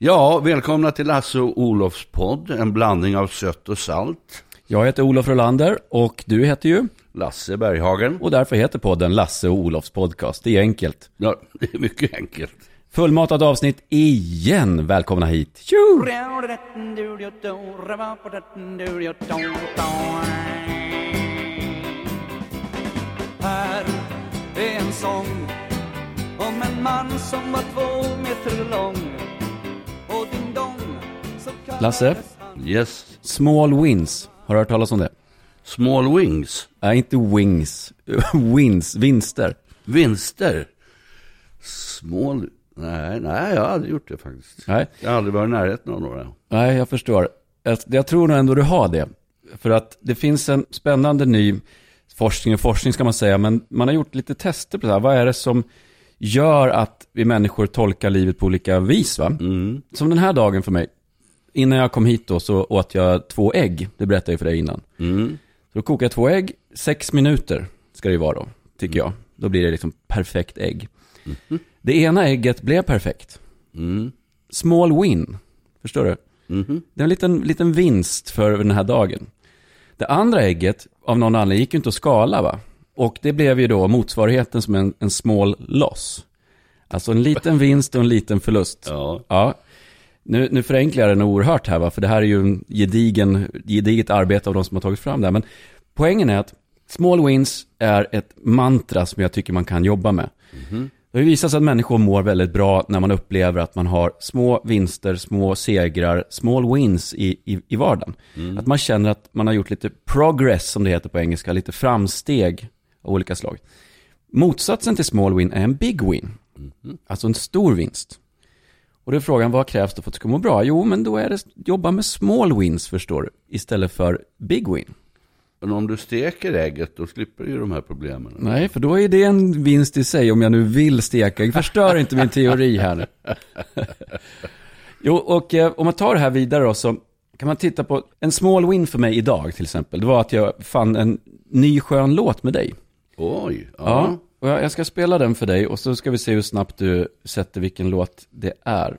Ja, välkomna till Lasse och Olofs podd, en blandning av sött och salt. Jag heter Olof Rolander och du heter ju? Lasse Berghagen. Och därför heter podden Lasse och Olofs podcast. Det är enkelt. Ja, det är mycket enkelt. Fullmatat avsnitt igen. Välkomna hit. Tjo! Här är en sång om en man som var två meter lång Lasse? Yes. Small wins. Har du hört talas om det? Small wings. Nej, inte wings. wins, vinster. Vinster. Small... Nej, nej, jag har aldrig gjort det faktiskt. Nej. Jag har aldrig varit i närheten av några. Nej, jag förstår. Jag, jag tror nog ändå du har det. För att det finns en spännande ny forskning, och forskning ska man säga, men man har gjort lite tester på det här. Vad är det som gör att vi människor tolkar livet på olika vis? Va? Mm. Som den här dagen för mig. Innan jag kom hit då så åt jag två ägg. Det berättade jag för dig innan. Mm. Så då kokade jag två ägg. Sex minuter ska det ju vara då, tycker jag. Då blir det liksom perfekt ägg. Det ena ägget blev perfekt. Mm. Small win. Förstår du? Mhm. Det är en liten, liten vinst för den här dagen. Det andra ägget, av någon anledning, gick ju inte att skala va? Och det blev ju då motsvarigheten som en, en small loss. Alltså en liten vinst och en liten förlust. Ja. Ja. Nu, nu förenklar jag den oerhört här va, för det här är ju en gedigen, gediget arbete av de som har tagit fram det här. Men poängen är att small wins är ett mantra som jag tycker man kan jobba med. Det har visat sig att människor mår väldigt bra när man upplever att man har små vinster, små segrar, small wins i, i, i vardagen. Att man känner att man har gjort lite progress, som det heter på engelska, lite framsteg av olika slag. Motsatsen till small win är en big win, alltså en stor vinst. Och då är frågan, vad krävs det för att det ska må bra? Jo, men då är det jobba med small wins, förstår du, istället för big win. Men om du steker ägget, då slipper du ju de här problemen. Nej, för då är det en vinst i sig om jag nu vill steka. Jag förstör inte min teori här nu. jo, och eh, om man tar det här vidare då, så kan man titta på en small win för mig idag till exempel. Det var att jag fann en ny skön låt med dig. Oj. Ja. Ja. Och jag ska spela den för dig och så ska vi se hur snabbt du sätter vilken låt det är.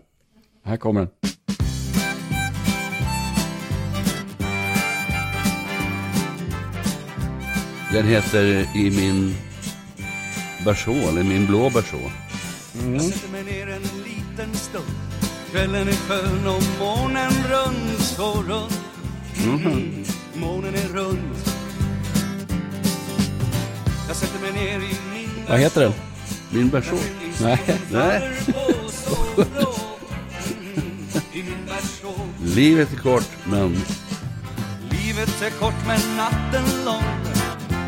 Här kommer den. Den heter I min bersål, i min blå bersål. Jag sätter mig ner en liten stund Kvällen är skön och månen rund så rund mm. Månen är rund Jag sätter mig ner i Vad heter den? Min bersål. Nej. Nej. Livet är kort, men Livet är kort men natten lång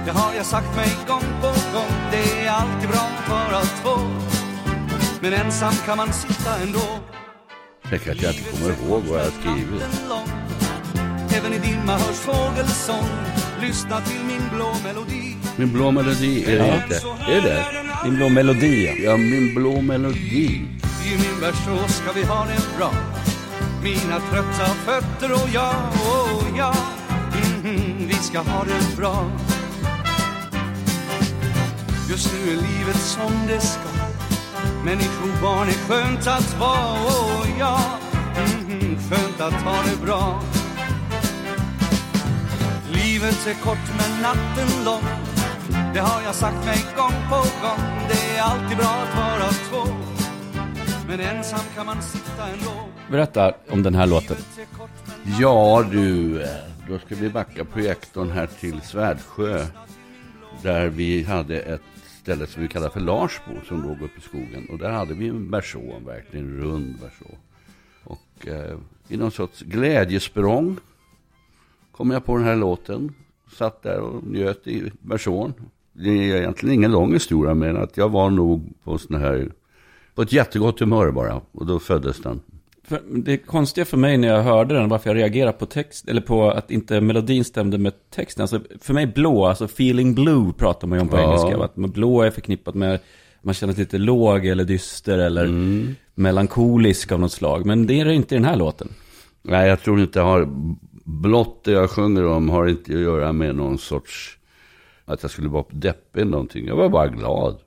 Det har jag sagt mig gång på gång Det är alltid bra att vara två Men ensam kan man sitta ändå tänk att jag inte kommer ihåg vad jag har skrivit. Natten lång. Även i dimma hörs fågelsång Lyssna till min blå melodi Min blå melodi, är det Ja. inte? Är det? Din blå melodi. ja. Ja, min blå melodi. I min värld så ska vi ha det bra Mina trötta fötter och jag, och jag Mhm, Vi ska ha det bra Just nu är livet som det ska Människobarn är skönt att vara, och jag Mhm, Skönt att ha det bra Livet är kort men natten lång Det har jag sagt mig gång på gång Det är alltid bra att vara två Men ensam kan man sitta ändå Berätta om den här låten. Ja du, då ska vi backa projektorn här till Svärdsjö. Där vi hade ett ställe som vi kallar för Larsbo som låg uppe i skogen. Och där hade vi en berså, verkligen en rund berså. Och eh, i någon sorts glädjesprång kom jag på den här låten. Satt där och njöt i bersån. Det är egentligen ingen lång historia men att jag var nog på sån här på ett jättegott humör bara. Och då föddes den. För det konstiga för mig när jag hörde den, varför jag reagerade på text, eller på att inte melodin stämde med texten. Alltså för mig blå, alltså feeling blue pratar man ju om på Ja. engelska. Att blå är förknippat med, man känner sig lite låg eller dyster eller Mm. melankolisk av något slag. Men det är det inte i den här låten. Nej, jag tror inte jag har... Blott det jag sjunger om har inte att göra med någon sorts... Att jag skulle vara deppig eller någonting. Jag var bara glad.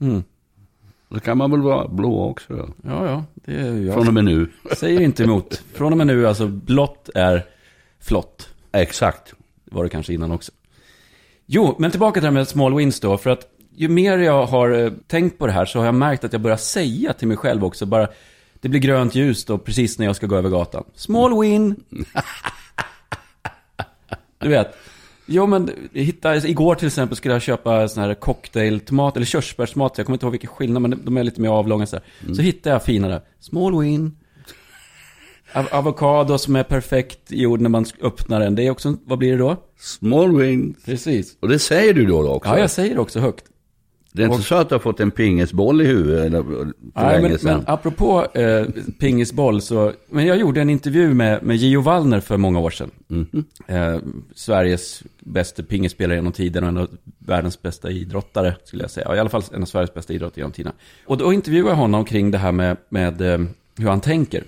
Mm. Då kan man väl vara blå också då. Ja, ja, det är jag. Från och med nu. Säger inte emot. Från och med nu, alltså blått är flott. Exakt. Det var det kanske innan också. Jo, men tillbaka till det här med small wins då. För att ju mer jag har eh, tänkt på det här så har jag märkt att jag börjar säga till mig själv också. Bara, det blir grönt ljus då precis när jag ska gå över gatan. Small win. Du vet. Jo men hitta, igår till exempel skulle jag köpa sån här cocktailtomat eller körsbärstomat. Jag kommer inte ihåg vilken skillnad men de är lite mer avlånga så här. Så hittade jag finare. Small win. Av- avokado som är perfekt gjord när man öppnar den. Det är också, vad blir det då? Small wings. Precis. Och det säger du då, då också? Ja, jag säger det också högt. Det är inte och- så att du har fått en pingisboll i huvudet eller, för Nej, länge men, sedan? men apropå eh, pingisboll så, men jag gjorde en intervju med, med Gio Wallner för många år sedan. Mhm. Eh, Sveriges bästa pingisspelare genom tiden och en av världens bästa idrottare skulle jag säga. Ja, I alla fall en av Sveriges bästa idrottare genom tiden. Och då intervjuade jag honom kring det här med, med eh, hur han tänker.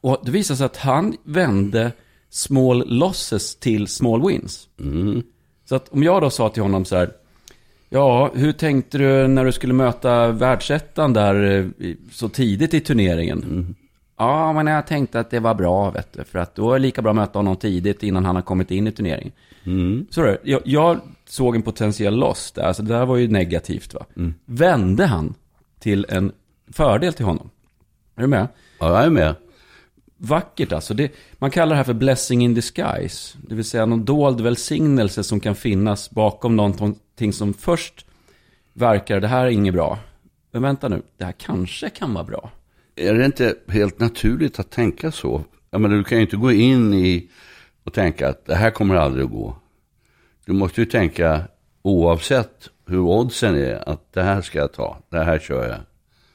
Och det visade sig att han vände small losses till small wins. Mm. Så att om jag då sa till honom så här, ja, hur tänkte du när du skulle möta världsettan där eh, så tidigt i turneringen? Ja, men jag tänkte att det var bra, vet du, för att då är det lika bra att möta honom tidigt innan han har kommit in i turneringen. Mm. Så jag, jag såg en potentiell loss där, alltså det där var ju negativt va. Vände han till en fördel till honom. Är du med? Ja, jag är med. Vackert alltså. Det, man kallar det här för blessing in disguise. Det vill säga någon dold välsignelse som kan finnas bakom någonting som först verkar, det här är inget bra. Men vänta nu, det här kanske kan vara bra. Är det inte helt naturligt att tänka så? Jag menar, du kan ju inte gå in i och tänka att det här kommer aldrig att gå. Du måste ju tänka oavsett hur oddsen är att det här ska jag ta, det här kör jag.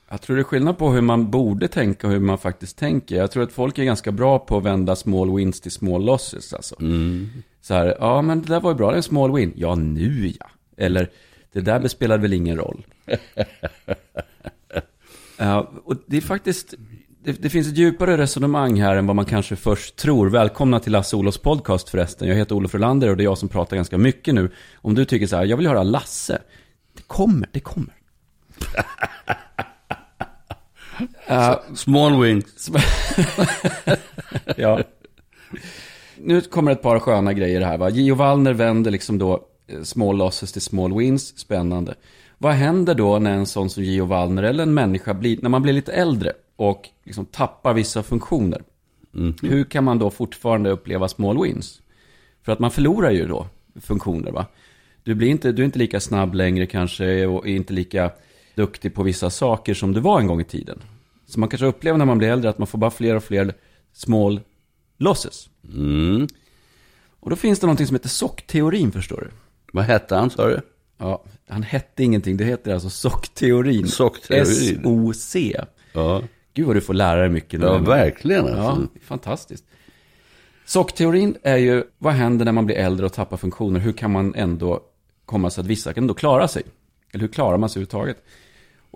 Jag tror det är skillnad på hur man borde tänka och hur man faktiskt tänker. Jag tror att folk är ganska bra på att vända small wins till small losses. Alltså. Så här, ja men det där var ju bra, det är en small win. Ja, nu ja. Eller, det där bespelade väl ingen roll. Ja, och det är faktiskt, det, det finns ett djupare resonemang här än vad man kanske först tror. Välkomna till Lasse Olofs podcast förresten. Jag heter Olof Rolander och det är jag som pratar ganska mycket nu. Om du tycker så här, jag vill höra Lasse. Det kommer, det kommer. Ja, Small wings. ja. Nu kommer ett par sköna grejer här va. Gio Wallner vänder liksom då eh, small losses till small wins. Spännande. Vad händer då när en sån som Gio Wallner eller en människa blir, när man blir lite äldre och liksom tappar vissa funktioner? Hur kan man då fortfarande uppleva small wins? För att man förlorar ju då funktioner va. Du, blir inte, du är inte lika snabb längre kanske och är inte lika duktig på vissa saker som du var en gång i tiden. Så man kanske upplever när man blir äldre att man får bara fler och fler small losses. Mm. Och då finns det någonting som heter sockteorin förstår du. Vad hette han sa du? Ja, han hette ingenting, det heter alltså sockteorin. Sockteorin. S-O-C. Ja, Gud vad du får lära dig mycket ja verkligen Ja, alltså. fantastiskt. Sockteorin är ju, vad händer när man blir äldre och tappar funktioner? Hur kan man ändå komma så att vissa kan då klara sig? Eller hur klarar man sig överhuvudtaget?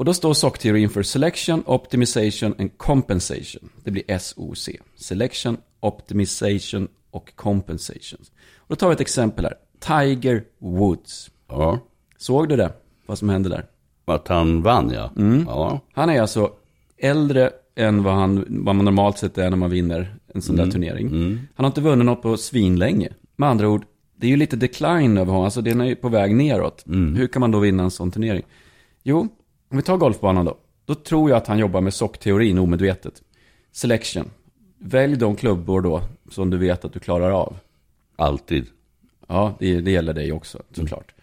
Och då står sockteorin för Selection, Optimization and Compensation. Det blir SOC. Selection, Optimization och Compensation. Och då tar vi ett exempel här. Tiger Woods. Ja, Såg du det? Vad som hände där? att han vann ja. Ja, Han är alltså äldre än vad, han, vad man normalt sett är när man vinner en sån där turnering. Han har inte vunnit något på svinlänge. Med andra ord, det är ju lite decline över honom. Alltså den är ju på väg neråt. Hur kan man då vinna en sån turnering? Jo, om vi tar golfbanan då. Då tror jag att han jobbar med sockteorin omedvetet. Selection. Välj de klubbor då som du vet att du klarar av. Alltid. Ja, det, det gäller dig också såklart.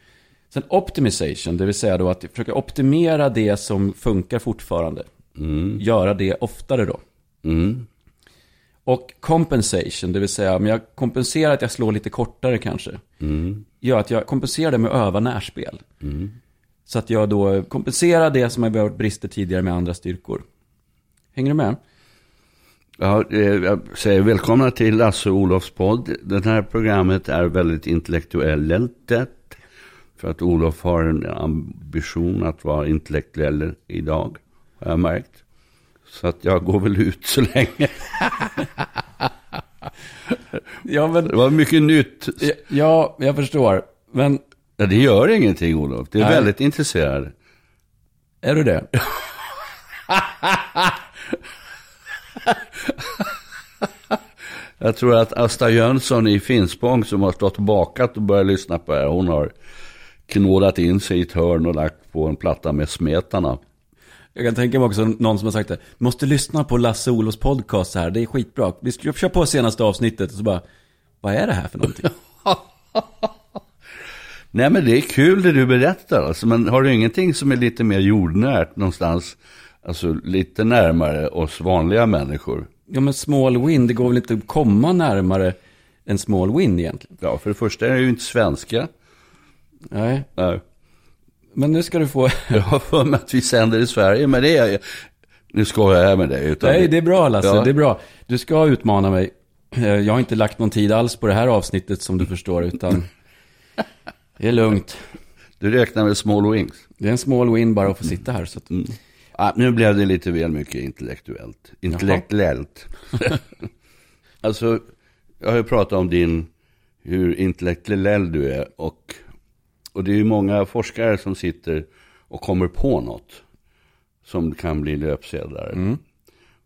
Sen optimization, det vill säga då att försöka optimera det som funkar fortfarande. Göra det oftare då. Mm. Och compensation, det vill säga om jag kompenserar att jag slår lite kortare kanske. Gör att jag kompenserar det med att öva närspel. Så att jag då kompenserar det som har varit brister tidigare med andra styrkor. Hänger du med? Ja, eh, jag säger välkomna till Lasse Olofs podd. Det här programmet är väldigt intellektuellt. För att Olof har en ambition att vara intellektuell idag. Har jag märkt. Så att jag går väl ut så länge. Ja, men, Det var mycket nytt. ja, jag förstår. Men Ja, det gör ingenting Olof. Det är Nej. väldigt intresserad. är du det? Jag tror att Asta Jönsson i Finspång som har stått och bakat och börjat lyssna på det här. Hon har knådat in sig i ett hörn och lagt på en platta med smetarna. Jag kan tänka mig också någon som har sagt det. Måste lyssna på Lasse Olofs podcast här. Det är skitbra. Vi ska köra på senaste avsnittet och så bara. Vad är det här för någonting? Nej men det är kul det du berättar. Alltså, men har du ingenting som är lite mer jordnärt någonstans? Alltså lite närmare oss vanliga människor. Ja men small win, det går väl inte att komma närmare en small win egentligen? Ja, för det första är det ju inte svenska. Nej, Nej. men nu ska du få... Jag har för mig att vi sänder i Sverige, men det är... Nu skojar jag med dig. Utan Nej, det är bra Lasse, Ja. det är bra. Du ska utmana mig. Eh, Jag har inte lagt någon tid alls på det här avsnittet som du förstår, utan det är lugnt. Du räknar med small wings. Det är en small win bara att få sitta här. Så att... Ah, nu blev det lite väl mycket intellektuellt. Intellektuellt. alltså, jag har ju pratat om din, hur intellektuell du är. Och, och det är ju många forskare som sitter och kommer på något. Som kan bli löpsedlar.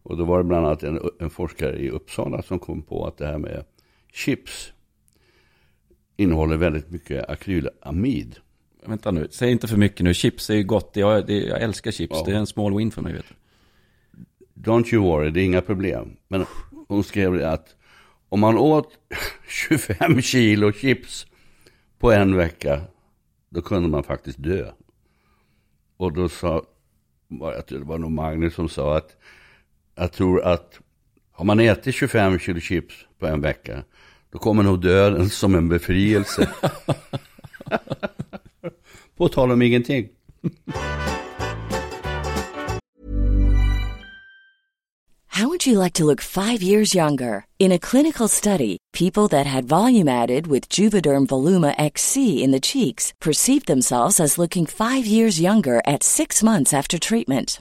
Och då var det bland annat en, en forskare i Uppsala som kom på att det här med chips innehåller väldigt mycket akrylamid. Vänta nu, säg inte för mycket nu. Chips är ju gott. Jag, det, jag älskar chips. Ja. Det är en small win för mig, vet du. Don't you worry, det är inga problem. Men hon skrev det att om man åt 25 kilo chips på en vecka, då kunde man faktiskt dö. Och då sa, det var nog Magnus som sa att jag tror att har man ätit 25 kilo chips på en vecka, då kommer nog döden som en befrielse. på tal om ingenting. How would you like to look five years younger? In a clinical study, people that had volume added with Juvederm Voluma XC in the cheeks perceived themselves as looking five years younger at six months after treatment.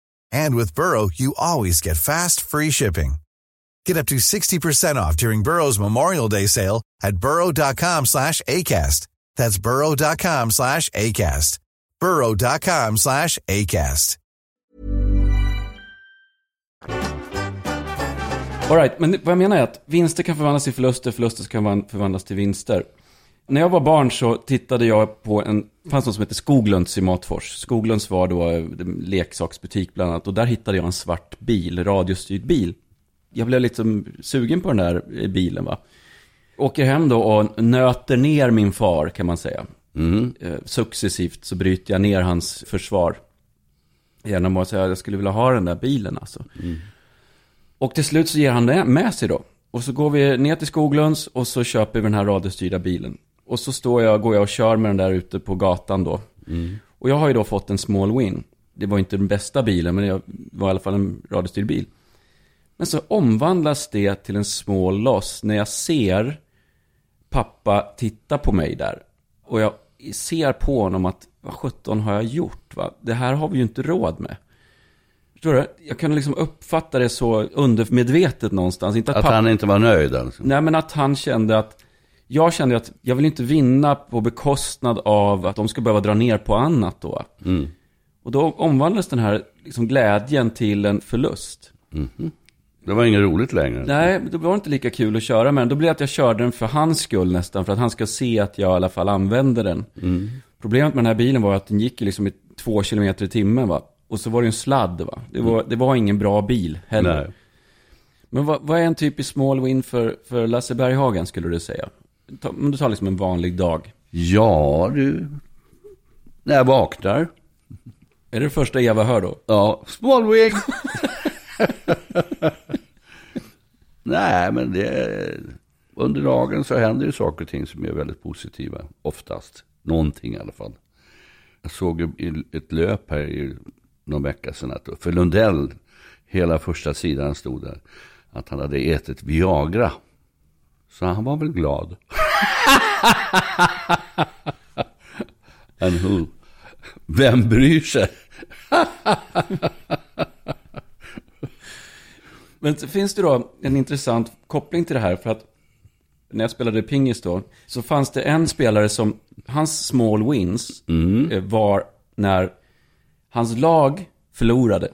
And with Burrow, you always get fast, free shipping. Get up to 60% off during Burrow's Memorial Day sale at burrow.com slash ACAST. That's burrow.com slash ACAST. burrow.com slash ACAST. All right, men vad jag menar är att vinster kan förvandlas till förluster, förluster kan förvandlas till vinster. När jag var barn så tittade jag på en, fanns något som heter Skoglunds i Matfors. Skoglunds var då en leksaksbutik bland annat och där hittade jag en svart bil, radiostyrd bil. Jag blev liksom sugen på den där bilen va. Åker hem då och nöter ner min far kan man säga. Eh, Successivt så bryter jag ner hans försvar. Genom att säga att jag skulle vilja ha den där bilen alltså. Och till slut så ger han det med sig då. Och så går vi ner till Skoglunds och så köper vi den här radiostyrda bilen. Och så står jag, går jag och kör med den där ute på gatan då. Och jag har ju då fått en small win. Det var inte den bästa bilen, men det var i alla fall en radiostyrd bil. Men så omvandlas det till en small loss när jag ser pappa titta på mig där. Och jag ser på honom att, vad sjutton har jag gjort? Va? Det här har vi ju inte råd med. Förstår du? Jag kan liksom uppfatta det så undermedvetet någonstans. Inte att, Att pappa... han inte var nöjd alltså. Nej, men att han kände att... Jag kände att jag vill inte vinna på bekostnad av att de ska behöva dra ner på annat då. Mm. Och då omvandlades den här liksom glädjen till en förlust. Det var inget roligt längre. Nej, då var det inte lika kul att köra med den. Då blev det att jag körde den för hans skull nästan. För att han ska se att jag i alla fall använder den. Problemet med den här bilen var att den gick liksom i två kilometer i timmen va. Och så var det en sladd va. Det var, det var ingen bra bil heller. Nej. Men vad, vad är en typisk small win för, för Lasse Berghagen skulle du säga? Om du tar liksom en vanlig dag. Ja, du. När jag vaknar. Är det det första Eva hör då? Ja, small wing. Nej, men det, under dagen så händer ju saker och ting som är väldigt positiva. Oftast. Någonting i alla fall. Jag såg ett löp här i någon vecka sedan att för Lundell, hela första sidan stod där, att han hade ätit Viagra. Så han var väl glad. And who? Vem bryr sig? Men finns det då en intressant koppling till det här. För att när jag spelade pingis då, så fanns det en spelare som, hans small wins eh, var när hans lag förlorade.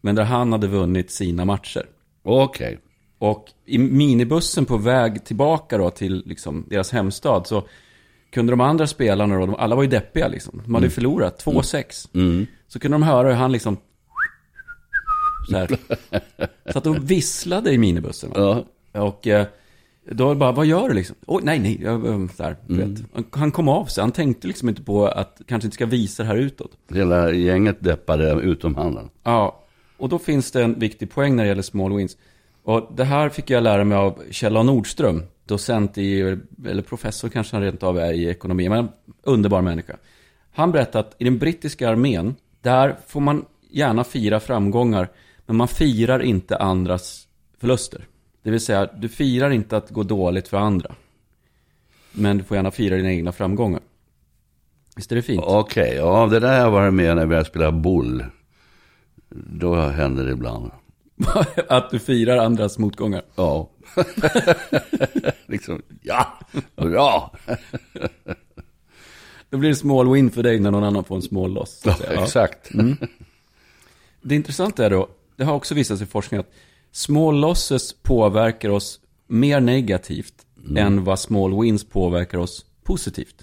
Men där han hade vunnit sina matcher. Okej. Och i minibussen på väg tillbaka då till liksom deras hemstad så kunde de andra spelarna då, de, alla var ju deppiga liksom. De hade ju förlorat, 2-6. Så kunde de höra hur han liksom så här. Så att de visslade i minibussen. Ja. Och eh, då bara, vad gör du liksom? Oj, nej, nej, eh, så här, vet. Han- kom av sig, han tänkte liksom inte på att kanske inte ska visa det här utåt. Hela gänget deppade utom han. Ja, och då finns det en viktig poäng när det gäller small wins. Och det här fick jag lära mig av Kjell A. Nordström, docent i, eller professor kanske han rent av är i ekonomi, men en underbar människa. Han berättade att i den brittiska armén, där får man gärna fira framgångar, men man firar inte andras förluster. Det vill säga, du firar inte att gå dåligt för andra. Men du får gärna fira dina egna framgångar. Visst är det fint? Okej, ja det där har jag varit med när vi har spelat boll. Då händer det ibland. att du firar andras motgångar. Ja. liksom, ja, bra. Då blir det small win för dig när någon annan får en small loss. Ja, exakt. Det intressanta är då, det har också visat sig i forskning att small losses påverkar oss mer negativt än vad small wins påverkar oss positivt.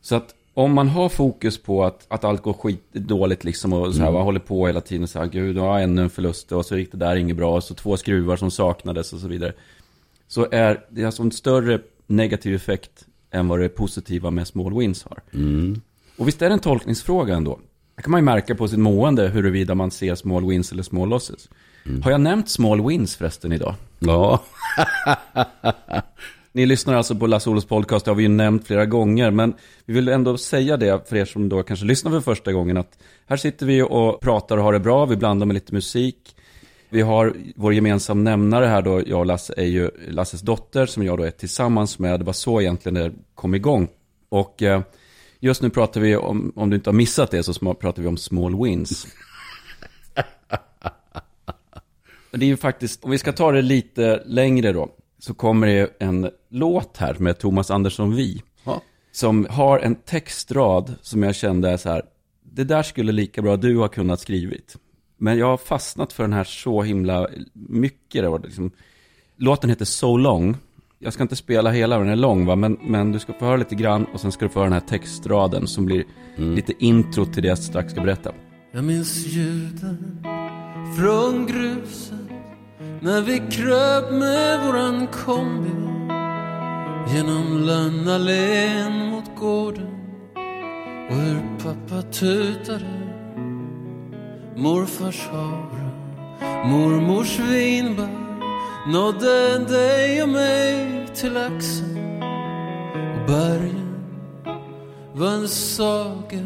Så att om man har fokus på att, att allt går skit dåligt liksom och så här, man håller på hela tiden så här, gud, ja, ännu en förlust och så gick det där inget bra och så två skruvar som saknades och så vidare. Så är det alltså en större negativ effekt än vad det positiva med small wins har. Och visst är det en tolkningsfråga ändå. Det kan man ju märka på sitt mående huruvida man ser small wins eller small losses. Har jag nämnt small wins förresten idag? Ja, Ni lyssnar alltså på Lasse Olos podcast, det har vi ju nämnt flera gånger, men vi vill ändå säga det för er som då kanske lyssnar för första gången, att här sitter vi och pratar och har det bra, vi blandar med lite musik. Vi har vår gemensam nämnare här då, jag och Lasse är ju Lasses dotter, som jag då är tillsammans med, det var så egentligen det kom igång. Och eh, just nu pratar vi om, om du inte har missat det, så pratar vi om small wins. Det är ju faktiskt, om vi ska ta det lite längre då, så kommer det en låt här med Thomas Andersson Vi. Ja. Som har en textrad som jag kände är så här, det där skulle lika bra du ha kunnat skrivit. Men jag har fastnat för den här så himla mycket. Då, liksom. Låten heter So Long. Jag ska inte spela hela, den är lång va, men, men du ska få höra lite grann och sen ska du få höra den här textraden som blir lite intro till det jag strax ska berätta. Jag minns ljuden från gruset när vi kröp med våran kombi genom Lönnallén mot gården och hur pappa tutade morfars havre mormors vinbär nådde dig och mig till axeln och bergen var en saga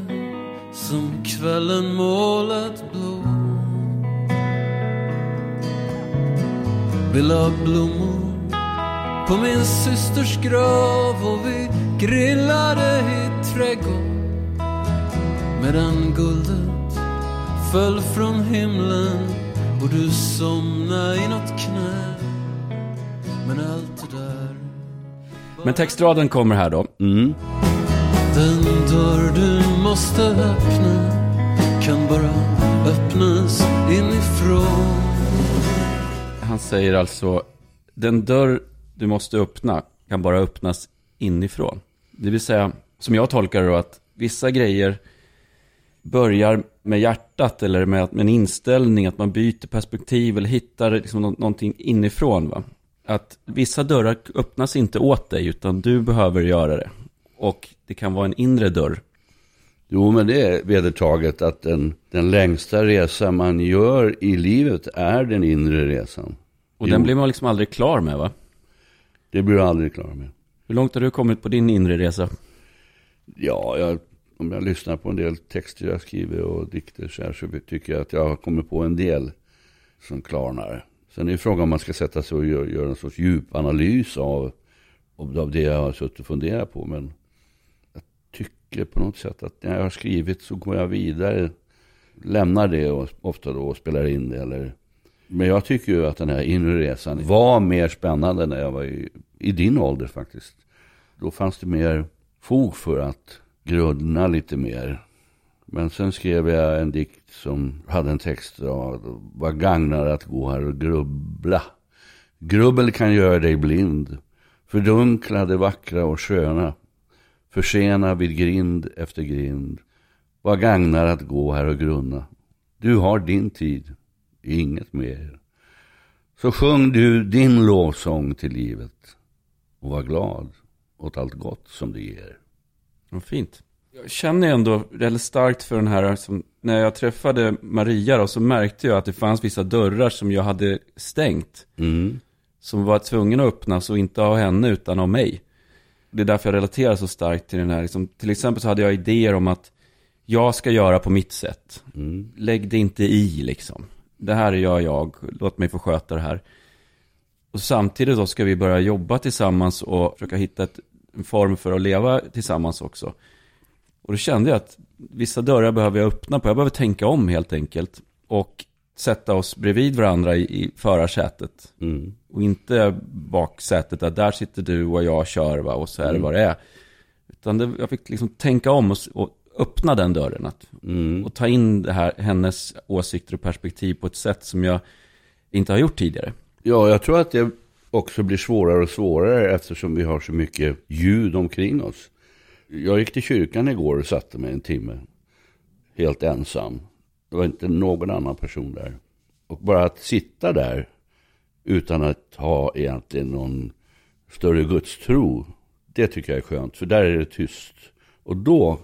som kvällen målat blå. Vi la blommor på min systers grav och vi grillade i trädgården medan guldet föll från himlen och du somnade i något knä. Men allt det där Men textraden kommer här då. Mm. Den dörr du måste öppna kan bara öppnas inifrån. Han säger alltså, den dörr du måste öppna kan bara öppnas inifrån. Det vill säga, som jag tolkar det då, att vissa grejer börjar med hjärtat eller med, med en inställning, att man byter perspektiv eller hittar liksom nå- någonting inifrån. Va? Att vissa dörrar öppnas inte åt dig, utan du behöver göra det. Och det kan vara en inre dörr. Jo, men det är vedertaget att den, den längsta resa man gör i livet är den inre resan. Och Jo. den blir man liksom aldrig klar med va? Det blir du aldrig klar med. Hur långt har du kommit på din inre resa? Ja, jag, om jag lyssnar på en del texter jag skriver och dikter så, här, så tycker jag att jag har kommit på en del som klarnar. Sen är det frågan om man ska sätta sig och göra, göra en sorts djupanalys av, av det jag har suttit och funderat på. Men jag tycker på något sätt att när jag har skrivit så går jag vidare. Lämnar det och ofta då och spelar in det. Eller... Men jag tycker ju att den här inre resan var mer spännande när jag var i, i din ålder faktiskt. Då fanns det mer fog för att grunna lite mer. Men sen skrev jag en dikt som hade en text av vad gagnar att gå här och grubbla. Grubbel kan göra dig blind, fördunkla det vackra och sköna, försena vid grind efter grind. Vad gagnar att gå här och grunna? Du har din tid, inget mer. Så sjung du din lovsång till livet och var glad åt allt gott som det ger. Vad fint. Jag känner ändå väldigt starkt för den här, som, när jag träffade Maria då, så märkte jag att det fanns vissa dörrar som jag hade stängt. Mm. Som var tvungen att öppnas och inte av henne utan av mig. Det är därför jag relaterar så starkt till den här. Liksom, till exempel så hade jag idéer om att jag ska göra på mitt sätt. Mm. Lägg det inte i liksom. Det här gör jag, låt mig få sköta det här. Och samtidigt då ska vi börja jobba tillsammans och försöka hitta ett, en form för att leva tillsammans också. Och då kände jag att vissa dörrar behöver jag öppna på. Jag behöver tänka om helt enkelt. Och sätta oss bredvid varandra i, i förarsätet. Mm. Och inte baksätet där, där sitter du och jag kör va, och så är det Mm. vad det är. Utan det, jag fick liksom tänka om och, och öppna den dörren. Att, Mm. och ta in det här, hennes åsikter och perspektiv på ett sätt som jag inte har gjort tidigare. Ja, jag tror att det också blir svårare och svårare eftersom vi har så mycket ljud omkring oss. Jag gick till kyrkan igår och satte mig en timme. Helt ensam. Det var inte någon annan person där. Och bara att sitta där utan att ha egentligen någon större gudstro. Det tycker jag är skönt, för där är det tyst. Och då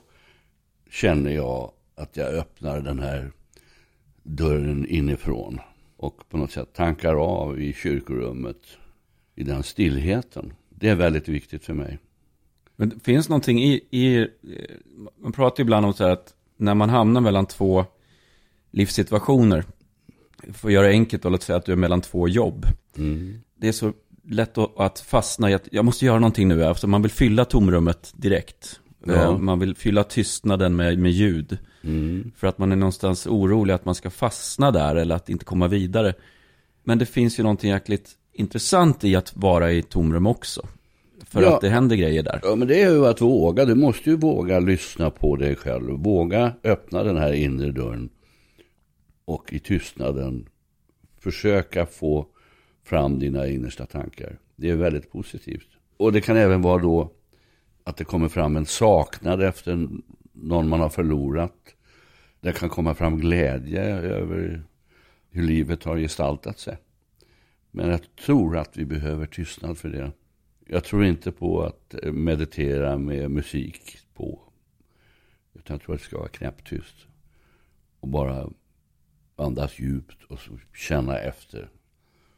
känner jag att jag öppnar den här dörren inifrån. Och på något sätt tankar av i kyrkorummet. I den stillheten. Det är väldigt viktigt för mig. Men det finns någonting i, i, man pratar ju ibland om så här att när man hamnar mellan två livssituationer, för att göra det enkelt och låt säga att du är mellan två jobb. Mm. Det är så lätt att, att fastna i att jag måste göra någonting nu, alltså man vill fylla tomrummet direkt. Ja. Eh, Man vill fylla tystnaden med, med ljud. Mm. För att man är någonstans orolig att man ska fastna där eller att inte komma vidare. Men det finns ju någonting jäkligt intressant i att vara i tomrum också. För Ja. att det händer grejer där. Ja, men det är ju att våga. Du måste ju våga lyssna på dig själv. Våga öppna den här inre dörren. Och i tystnaden försöka få fram dina innersta tankar. Det är väldigt positivt. Och det kan även vara då att det kommer fram en saknad efter någon man har förlorat. Det kan komma fram glädje över hur livet har gestaltat sig. Men jag tror att vi behöver tystnad för det. Jag tror inte på att meditera med musik på. Utan jag tror att det ska vara knäpptyst. Och bara andas djupt och känna efter.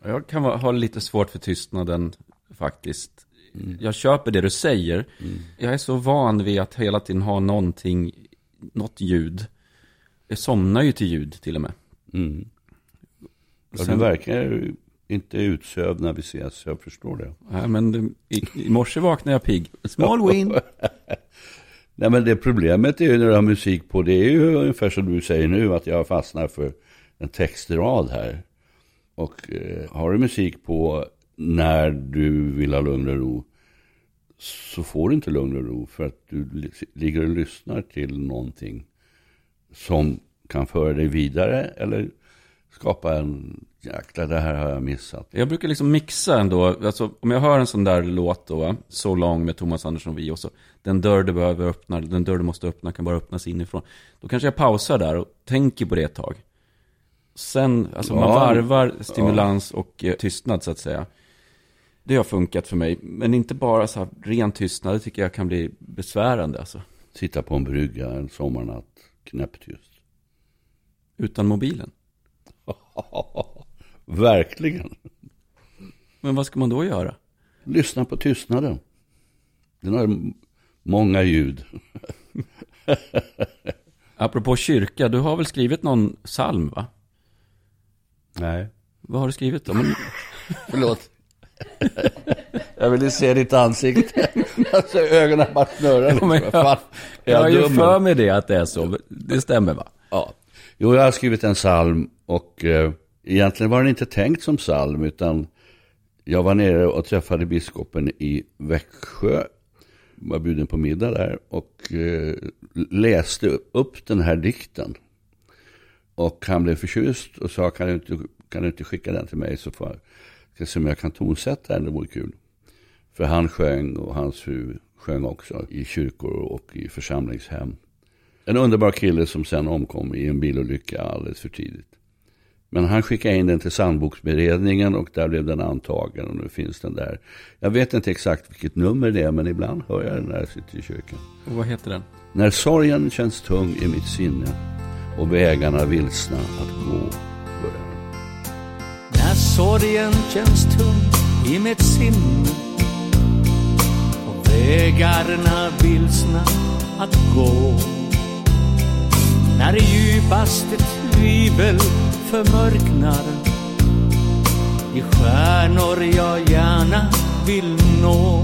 Jag kan ha lite svårt för tystnaden faktiskt. Jag köper det du säger. Jag är så van vid att hela tiden ha någonting, något ljud. Jag somnar ju till ljud till och med. Mm. Ja, Sen- du verkar inte utsövd när vi ses, jag förstår det. Nej, men i, i morse vaknade jag pigg. Small win. Nej men det problemet är ju när du har musik på, det är ju ungefär som du säger nu, att jag fastnar för en textrad här. Och eh, har du musik på när du vill ha lugn och ro, så får du inte lugn och ro för att du li- ligger och lyssnar till någonting som kan föra dig vidare eller skapa en, jäkla det här har jag missat. Jag brukar liksom mixa ändå, alltså om jag hör en sån där låt då, va? So long med Thomas Andersson Vi och så, den dörr du behöver öppna, den dörr du måste öppna kan bara öppnas inifrån. Då kanske jag pausar där och tänker på det ett tag. Sen, alltså man Ja. varvar stimulans och eh, tystnad så att säga. Det har funkat för mig, men inte bara så här ren tystnad, det tycker jag kan bli besvärande alltså. Sitta på en brygga en sommarnatt, knäpptyst. Utan mobilen. Verkligen. Men vad ska man då göra? Lyssna på tystnaden. Den har många ljud. Apropå kyrka, du har väl skrivit någon psalm va? Nej. Vad har du skrivit då? Men, Förlåt. jag ville se ditt ansikte. alltså ögonen bara snurrar. Ja, fan, är jag har ju för mig det att det är så. Det stämmer va? Ja. Jo, jag har skrivit en psalm och eh, egentligen var den inte tänkt som psalm utan jag var nere och träffade biskopen i Växjö. Var bjuden på middag där och eh, läste upp den här dikten. Och han blev förtjust och sa kan du inte, kan du inte skicka den till mig så får jag ska se om jag kan tonsätta den, det vore kul. För han sjöng och hans fru sjöng också i kyrkor och i församlingshem. En underbar kille som sen omkom i en bilolycka alldeles för tidigt. Men han skickade in den till sandboksberedningen och där blev den antagen och nu finns den där. Jag vet inte exakt vilket nummer det är men ibland hör jag den när jag sitter i kyrkan. Och vad heter den? När sorgen känns tung i mitt sinne och vägarna vilsna att gå. När sorgen känns tung i mitt sinne och vägarna vilsna att gå. När djupaste tvivel förmörknar i stjärnor jag gärna vill nå.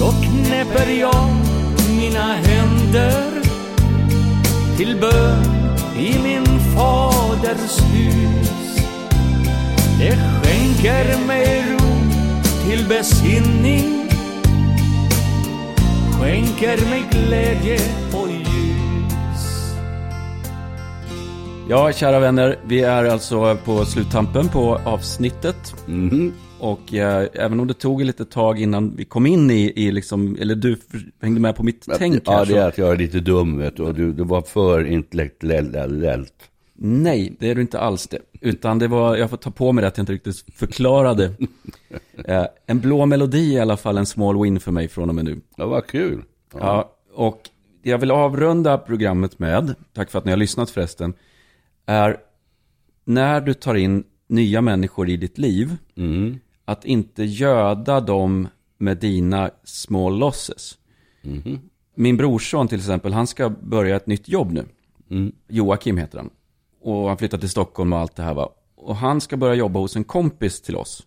Då knäpper jag mina händer till bön i min faders hus. Det skänker mig ro till besinning, skänker mig glädje och ljus. Ja, kära vänner, vi är alltså på sluttampen på avsnittet. Mhm. Och eh, även om det tog ett litet tag innan vi kom in i, i liksom, eller du för- hängde med på mitt tänk här. Ja, det är så, att jag är lite dum vet du. Och du, du var för intellektuellt. Nej, det är du inte alls det. Utan det var, jag får ta på mig det att jag inte riktigt förklarade. eh, en blå melodi är i alla fall en small win för mig från och med nu. Ja, vad kul. Ja, och jag vill avrunda programmet med, tack för att ni har lyssnat förresten, är när du tar in nya människor i ditt liv, Mm. att inte göda dem med dina small losses. Mhm. Min brorson till exempel, han ska börja ett nytt jobb nu. Mm. Joakim heter han. Och han flyttar till Stockholm och allt det här va. Och han ska börja jobba hos en kompis till oss.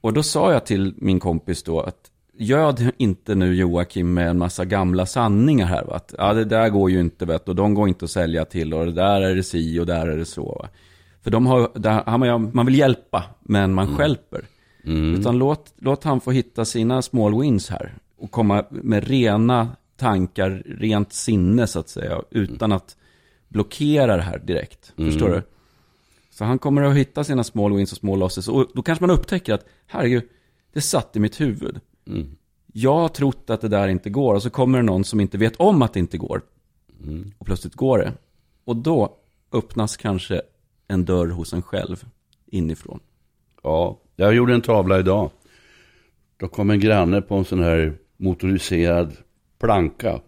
Och då sa jag till min kompis då att göd inte nu Joakim med en massa gamla sanningar här va. Att, ja det där går ju inte vet och de går inte att sälja till och det där är det si och där är det så va. För de har, där, man, vill hjälpa men man stjälper. Utan låt, låt han få hitta sina small wins här. Och komma med rena tankar, rent sinne så att säga. Utan att blockera det här direkt. Förstår du? Så han kommer att hitta sina small wins och small losses. Och då kanske man upptäcker att, herregud, det satt i mitt huvud. Jag har trott att det där inte går. Och så kommer det någon som inte vet om att det inte går. Och plötsligt går det. Och då öppnas kanske en dörr hos en själv inifrån. Ja, jag gjorde en tavla idag. Då kom en granne på en sån här motoriserad planka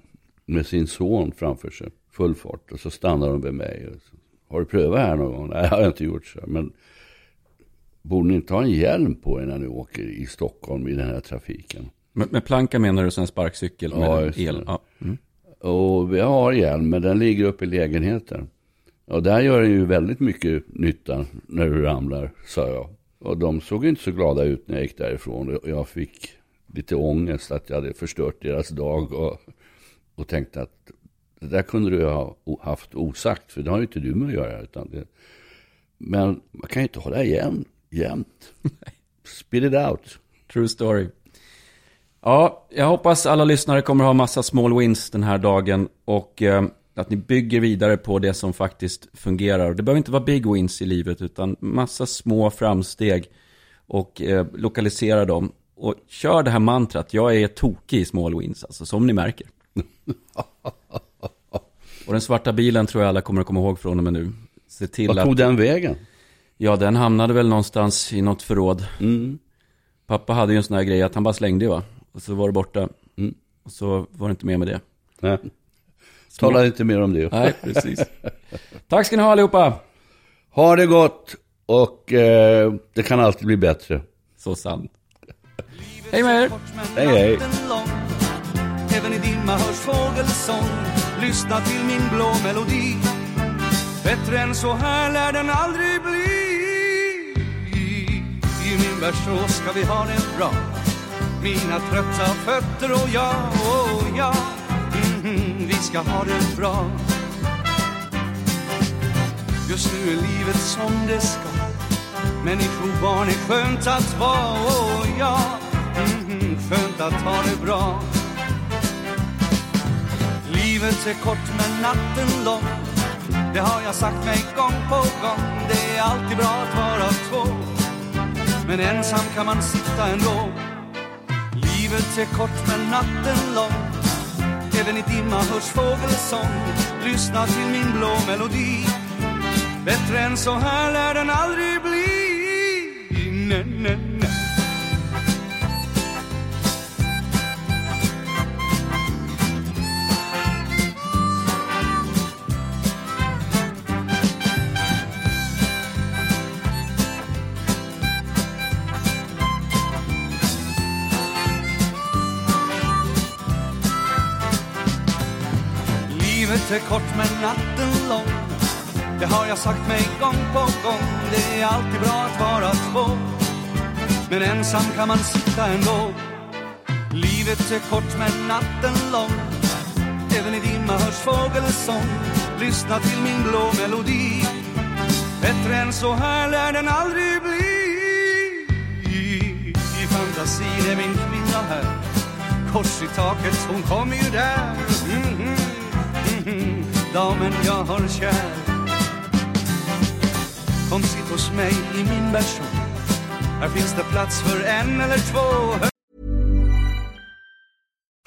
med sin son framför sig, full fart. Och så stannar de vid mig. Och så, har du prövat här någon gång? Nej, jag har inte gjort så. Men borde ni inte ha en hjälm på er när ni åker i Stockholm i den här trafiken? Med, med planka menar du sen sparkcykel med Ja, el? Ja. Mm. Och vi har hjälm, men den ligger uppe i lägenheten. Och där gör den ju väldigt mycket nytta när du ramlar, sa jag. Och de såg inte så glada ut när jag gick därifrån. Och Jag fick lite ångest att jag hade förstört deras dag. Och, och tänkte att det där kunde du ha haft osagt, för det har ju inte du med att göra. Utan det, men man kan ju inte hålla igen jämt. Spit it out. True story. Ja, jag hoppas alla lyssnare kommer ha massa small wins den här dagen. Och eh, att ni bygger vidare på det som faktiskt fungerar. Det behöver inte vara big wins i livet, utan massa små framsteg. Och eh, lokalisera dem. Och kör det här mantrat, jag är tokig i small wins, alltså som ni märker. Och den svarta bilen tror jag alla kommer att komma ihåg från och med nu. Se till Vad att... tog den vägen? Ja, den hamnade väl någonstans i något förråd. Mm. Pappa hade ju en sån här grej att han bara slängde va. Och så var det borta. Mm. Och så var det inte mer med det. Nej. Tala inte mer om det. Nej, precis. Tack ska ni ha allihopa. Ha det gott och eh, det kan alltid bli bättre. Så sant. Hej med er. Hej, hej. Även i dimma hörs fågelsång Lyssna till min blå melodi. Bättre än så här lär den aldrig bli. I min värld så ska vi ha det bra. Mina trötta fötter och jag, och jag. Mhm, Vi ska ha det bra. Just nu är livet som det ska. Människobarn är skönt att vara och ja, mhm, skönt att ha det bra. Livet är kort men natten lång. Det har jag sagt mig gång på gång. Det är alltid bra att vara två. Men ensam kan man sitta ändå. Livet är kort men natten lång. Även i dimma hörs fågelsång. Lyssna till min blå melodi. Bättre än så här lär den aldrig bli. Nej, nej, Livet är kort men natten lång. Det har jag sagt mig gång på gång. Det är alltid bra att vara två. Men ensam kan man sitta ändå. Livet är kort men natten lång. Även i dimma hörs fågelsång Lyssna till min blå melodi. Bättre än så här lär den aldrig bli. I, fantasin är min kvinna här. Kors i taket, hon kommer ju där. Mm -hmm. Damen jag har kär. Kom sitt hos mig i min version. Här finns det plats för en eller två.